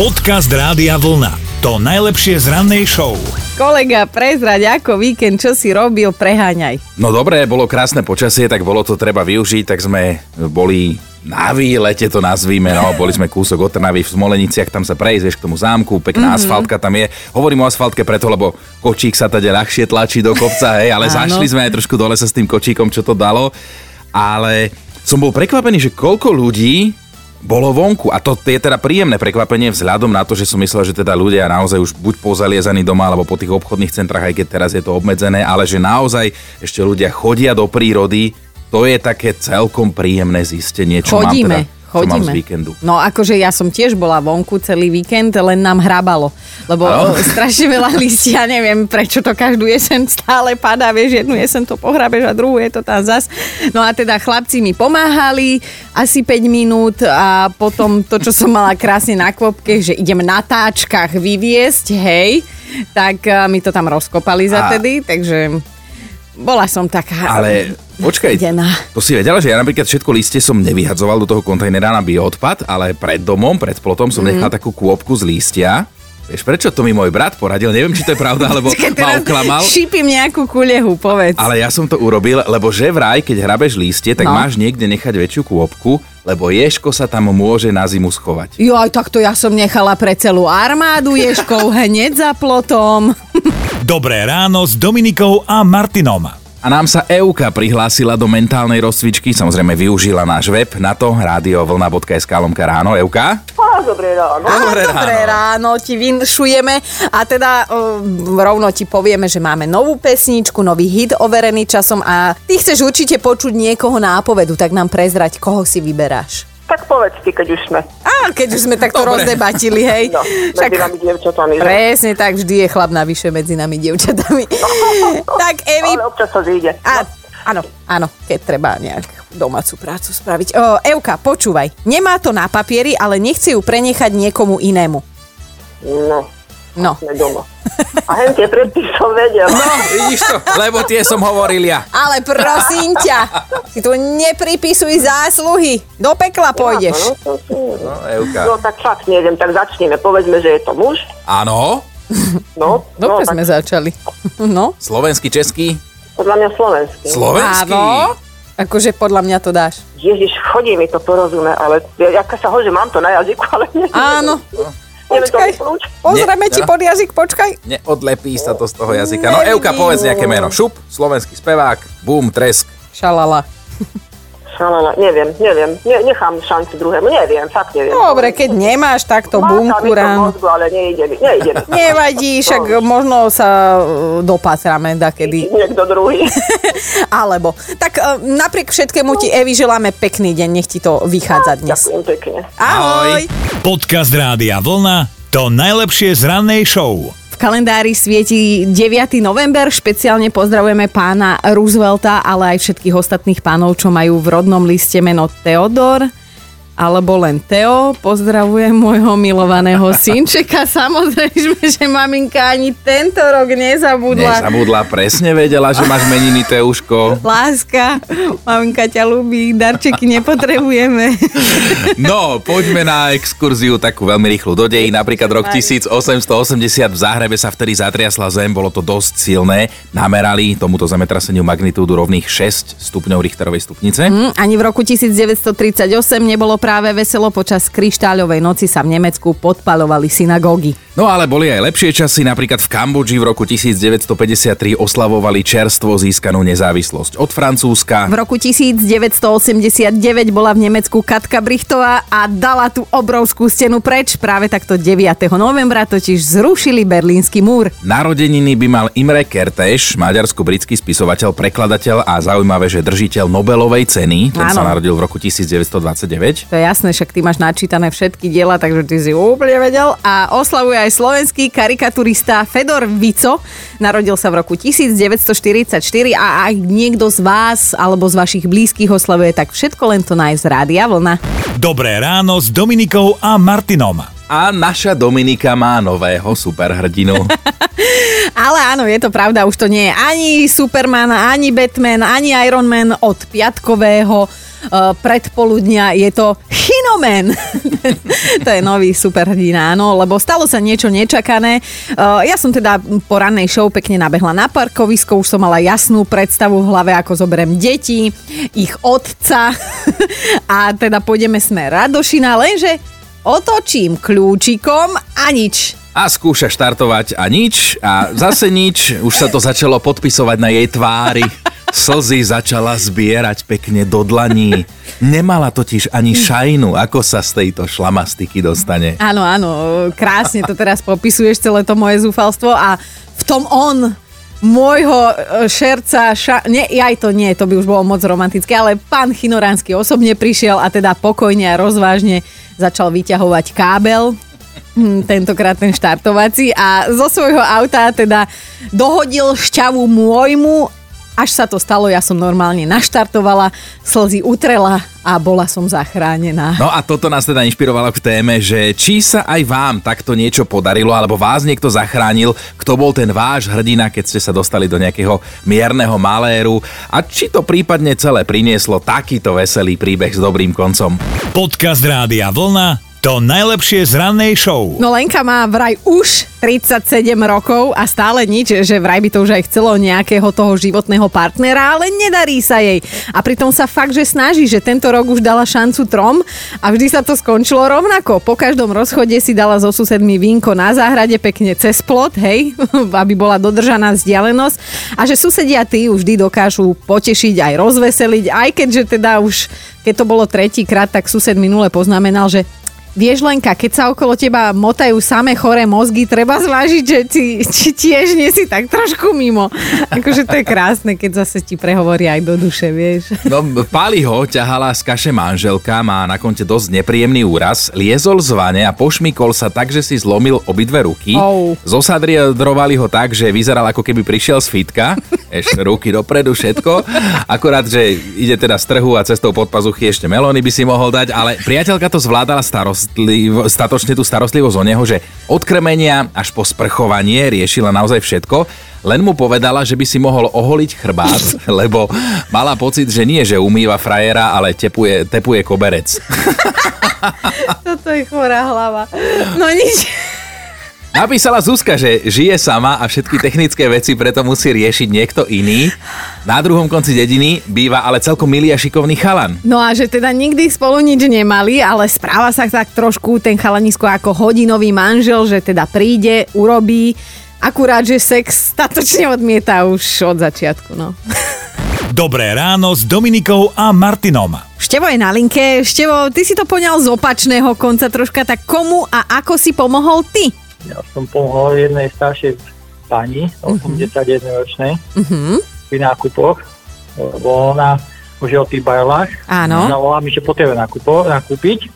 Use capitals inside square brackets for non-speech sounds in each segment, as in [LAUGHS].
Podcast Rádia Vlna. To najlepšie z rannej show. Kolega, prezrať ako víkend, čo si robil, preháňaj. No dobre, bolo krásne počasie, tak bolo to treba využiť, tak sme boli na výlete to nazvíme, no, boli sme kúsok od Trnavy v Smoleniciach, tam sa prejsť, vieš, k tomu zámku, pekná mm-hmm. asfaltka tam je. Hovorím o asfaltke preto, lebo kočík sa tady ľahšie tlačí do kopca, hej, ale zašli sme aj trošku dole sa s tým kočíkom, čo to dalo. Ale som bol prekvapený, že koľko ľudí bolo vonku. A to je teda príjemné prekvapenie vzhľadom na to, že som myslel, že teda ľudia naozaj už buď pozaliezaní doma, alebo po tých obchodných centrách, aj keď teraz je to obmedzené, ale že naozaj ešte ľudia chodia do prírody, to je také celkom príjemné zistenie, čo Chodíme. mám teda Chodíme. Z víkendu. No akože ja som tiež bola vonku celý víkend, len nám hrabalo. Lebo ano. [LAUGHS] strašne veľa listia, neviem prečo to každú jesen stále padá, vieš, jednu jesen to pohrabeš a druhú je to tam zas. No a teda chlapci mi pomáhali asi 5 minút a potom to, čo som mala krásne na kvopke, že idem na táčkach vyviesť, hej, tak mi to tam rozkopali za tedy, takže bola som taká... Ale Počkaj, Dená. to si vedela, že ja napríklad všetko listie som nevyhadzoval do toho kontajnera na bioodpad, ale pred domom, pred plotom som mm. nechal takú kôpku z lístia. Vieš, prečo to mi môj brat poradil? Neviem, či to je pravda, [LAUGHS] alebo ma oklamal. Šípim nejakú kulehu, povedz. Ale ja som to urobil, lebo že vraj, keď hrabeš lístie, tak no. máš niekde nechať väčšiu kôpku, lebo ješko sa tam môže na zimu schovať. Jo, aj takto ja som nechala pre celú armádu ješkov hneď za plotom. [LAUGHS] Dobré ráno s Dominikou a Martinom. A nám sa Euka prihlásila do mentálnej rozcvičky, samozrejme využila náš web na to, radiovlna.sk lomka ráno. Euka? Á, dobré ráno. Dobré, ráno. dobré ráno ti vinšujeme a teda uh, rovno ti povieme, že máme novú pesničku, nový hit overený časom a ty chceš určite počuť niekoho nápovedu, tak nám prezrať, koho si vyberáš. Tak povedz ty, keď už sme. Á, keď už sme takto Dobre. rozdebatili, hej. No, medzi nami dievčatami. Presne tak, vždy je chlap navyše medzi nami dievčatami. [LAUGHS] tak, Evi... Ale občas to zíde. A, áno, áno, keď treba nejak domácu prácu spraviť. O, Euka, počúvaj. Nemá to na papieri, ale nechce ju prenechať niekomu inému. No, No. Sme doma. A hen tie predtým som vedel. No, vidíš to, lebo tie som hovoril ja. Ale prosím ťa, si tu nepripisuj zásluhy. Do pekla pôjdeš. No, no, no, Euka. no tak fakt neviem, tak začneme. Povedzme, že je to muž. Áno. No, [LAUGHS] Dobre no, sme začali. [LAUGHS] No. Slovenský, český? Podľa mňa slovenský. Slovenský? Áno. Akože podľa mňa to dáš. Ježiš, chodí mi to porozumie, ale ja, ja sa ho, že mám to na jazyku, ale neviem. Áno. To Počkaj, pozrieme ti pod jazyk, počkaj. Neodlepí sa to z toho jazyka. No Euka, Nevidím. povedz nejaké meno. Šup, slovenský spevák, bum, tresk. Šalala. Šalala, neviem, neviem. Ne, nechám šancu druhému, neviem, fakt neviem. Dobre, keď nemáš takto bunkurán. mozgu, ale nejde mi, nejde mi. Nevadí, však možno sa uh, dopatráme dakedy. Niekto druhý. [LAUGHS] Alebo. Tak uh, napriek všetkému ti, Evi, želáme pekný deň. Nech ti to vychádza dnes. Ďakujem pekne. Ahoj. Podcast Rádia Vlna. To najlepšie z rannej show. Kalendári svieti 9. november. Špeciálne pozdravujeme pána Roosevelta, ale aj všetkých ostatných pánov, čo majú v rodnom liste meno Theodor alebo len Teo. Pozdravujem môjho milovaného [LAUGHS] synčeka. Samozrejme, že maminka ani tento rok nezabudla. Nezabudla, presne vedela, že máš meniny, Teuško. Láska, maminka ťa ľubí, darčeky nepotrebujeme. [LAUGHS] No, poďme na exkurziu takú veľmi rýchlu do dejí. Napríklad rok 1880 v Záhrebe sa vtedy zatriasla zem, bolo to dosť silné. Namerali tomuto zemetraseniu magnitúdu rovných 6 stupňov Richterovej stupnice. Hm, ani v roku 1938 nebolo práve veselo. Počas kryštáľovej noci sa v Nemecku podpalovali synagógy. No ale boli aj lepšie časy, napríklad v Kambodži v roku 1953 oslavovali čerstvo získanú nezávislosť od Francúzska. V roku 1989 bola v Nemecku Katka Brichtová a dala tú obrovskú stenu preč. Práve takto 9. novembra totiž zrušili Berlínsky múr. Narodeniny by mal Imre Kertész, maďarsko-britský spisovateľ, prekladateľ a zaujímavé, že držiteľ Nobelovej ceny. Ten sa Áno. narodil v roku 1929. To je jasné, však ty máš načítané všetky diela, takže ty si úplne vedel. A oslavuje aj slovenský karikaturista Fedor Vico. Narodil sa v roku 1944 a ak niekto z vás alebo z vašich blízkych oslavuje, tak všetko len to nájsť z Rádia Vlna. Dobré ráno s Dominikou a Martinom. A naša Dominika má nového superhrdinu. [LAUGHS] Ale áno, je to pravda, už to nie je ani Superman, ani Batman, ani Iron Man od piatkového uh, predpoludnia je to Chinomen. [LAUGHS] to je nový superhrdina, áno, lebo stalo sa niečo nečakané. Uh, ja som teda po rannej show pekne nabehla na parkovisko, už som mala jasnú predstavu v hlave, ako zoberiem deti, ich otca [LAUGHS] a teda pôjdeme sme Radošina, lenže otočím kľúčikom a nič a skúša štartovať a nič a zase nič. Už sa to začalo podpisovať na jej tvári. Slzy začala zbierať pekne do dlaní. Nemala totiž ani šajnu, ako sa z tejto šlamastiky dostane. Áno, áno, krásne to teraz popisuješ celé to moje zúfalstvo a v tom on môjho e, šerca, ša... nie, aj to nie, to by už bolo moc romantické, ale pán Chinoránsky osobne prišiel a teda pokojne a rozvážne začal vyťahovať kábel Hm, tentokrát ten štartovací a zo svojho auta teda dohodil šťavu môjmu až sa to stalo, ja som normálne naštartovala, slzy utrela a bola som zachránená. No a toto nás teda inšpirovalo k téme, že či sa aj vám takto niečo podarilo, alebo vás niekto zachránil, kto bol ten váš hrdina, keď ste sa dostali do nejakého mierneho maléru a či to prípadne celé prinieslo takýto veselý príbeh s dobrým koncom. Podcast Rádia Vlna to najlepšie z rannej show. No Lenka má vraj už 37 rokov a stále nič, že vraj by to už aj chcelo nejakého toho životného partnera, ale nedarí sa jej. A pritom sa fakt, že snaží, že tento rok už dala šancu trom a vždy sa to skončilo rovnako. Po každom rozchode si dala so susedmi vínko na záhrade pekne cez plot, hej, [LAUGHS] aby bola dodržaná vzdialenosť a že susedia tí už vždy dokážu potešiť aj rozveseliť, aj keďže teda už keď to bolo tretíkrát, tak sused minule poznamenal, že Vieš Lenka, keď sa okolo teba motajú samé choré mozgy, treba zvážiť, že či, či tiež nie si tak trošku mimo. Akože to je krásne, keď zase ti prehovorí aj do duše, vieš. No, Pali ho ťahala z kaše manželka, má na konte dosť nepríjemný úraz, liezol z vane a pošmikol sa tak, že si zlomil obidve ruky. Oh. Zosadriadrovali ho tak, že vyzeral ako keby prišiel z fitka, ešte ruky dopredu, všetko. Akorát, že ide teda z trhu a cestou pod pazuchy ešte melóny by si mohol dať, ale priateľka to zvládala starost starostliv, statočne tú starostlivosť o neho, že od krmenia až po sprchovanie riešila naozaj všetko, len mu povedala, že by si mohol oholiť chrbát, [LAUGHS] lebo mala pocit, že nie, že umýva frajera, ale tepuje, tepuje koberec. Toto je chorá hlava. No nič. Napísala Zuzka, že žije sama a všetky technické veci preto musí riešiť niekto iný. Na druhom konci dediny býva ale celkom milý a šikovný chalan. No a že teda nikdy spolu nič nemali, ale správa sa tak trošku ten chalanisko ako hodinový manžel, že teda príde, urobí, akurát, že sex statočne odmieta už od začiatku, no. Dobré ráno s Dominikou a Martinom. Števo je na linke. Števo, ty si to poňal z opačného konca troška, tak komu a ako si pomohol ty? Ja som pomohol jednej staršej pani, 81 ročnej, uh-huh. pri nákupoch, lebo ona už je o tých barlách. Áno. Zavolá mi, že potrebuje nakupo, nakúpiť.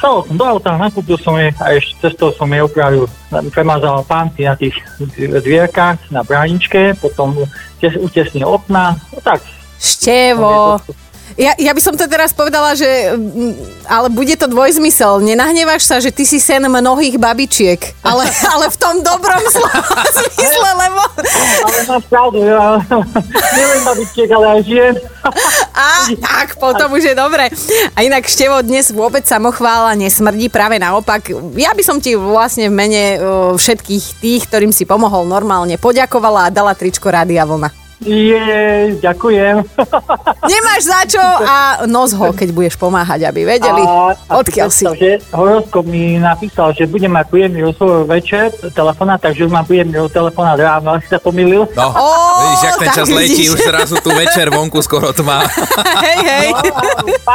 Stalo som do auta, nakúpil som jej a ešte cestou som jej upravil, premazal pánty na tých dvierkach, na bráničke, potom utesnil okna, no tak. Števo, ja, ja by som to teraz povedala, že mm, ale bude to dvojzmysel. Nenahnevaš sa, že ty si sen mnohých babičiek, ale, [LAUGHS] ale v tom dobrom slova zmysle, lebo... Ale máš pravdu, ja. Nielen babičiek, ale aj žien. A tak, potom už je dobre. A inak Števo dnes vôbec samochvála nesmrdí, práve naopak. Ja by som ti vlastne v mene všetkých tých, ktorým si pomohol normálne poďakovala a dala tričko Rádia Vlna. Je, ďakujem. [LAUGHS] Nemáš za čo a nos ho, keď budeš pomáhať, aby vedeli, a, a odkiaľ si. Že horoskop mi napísal, že budem mať príjemný rozhovor večer, telefona, takže už mám príjemný telefona ráno, si sa pomýlil. No, oh, vidíš, jak ten čas letí, už zrazu tu večer vonku skoro tma. [LAUGHS] hej, hej. No,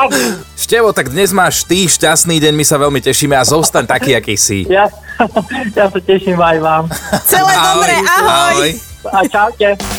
Števo, tak dnes máš ty šťastný deň, my sa veľmi tešíme a zostaň taký, aký si. Ja, [LAUGHS] ja sa teším aj vám. Celé ahoj, dobre, ahoj. ahoj. A čaute.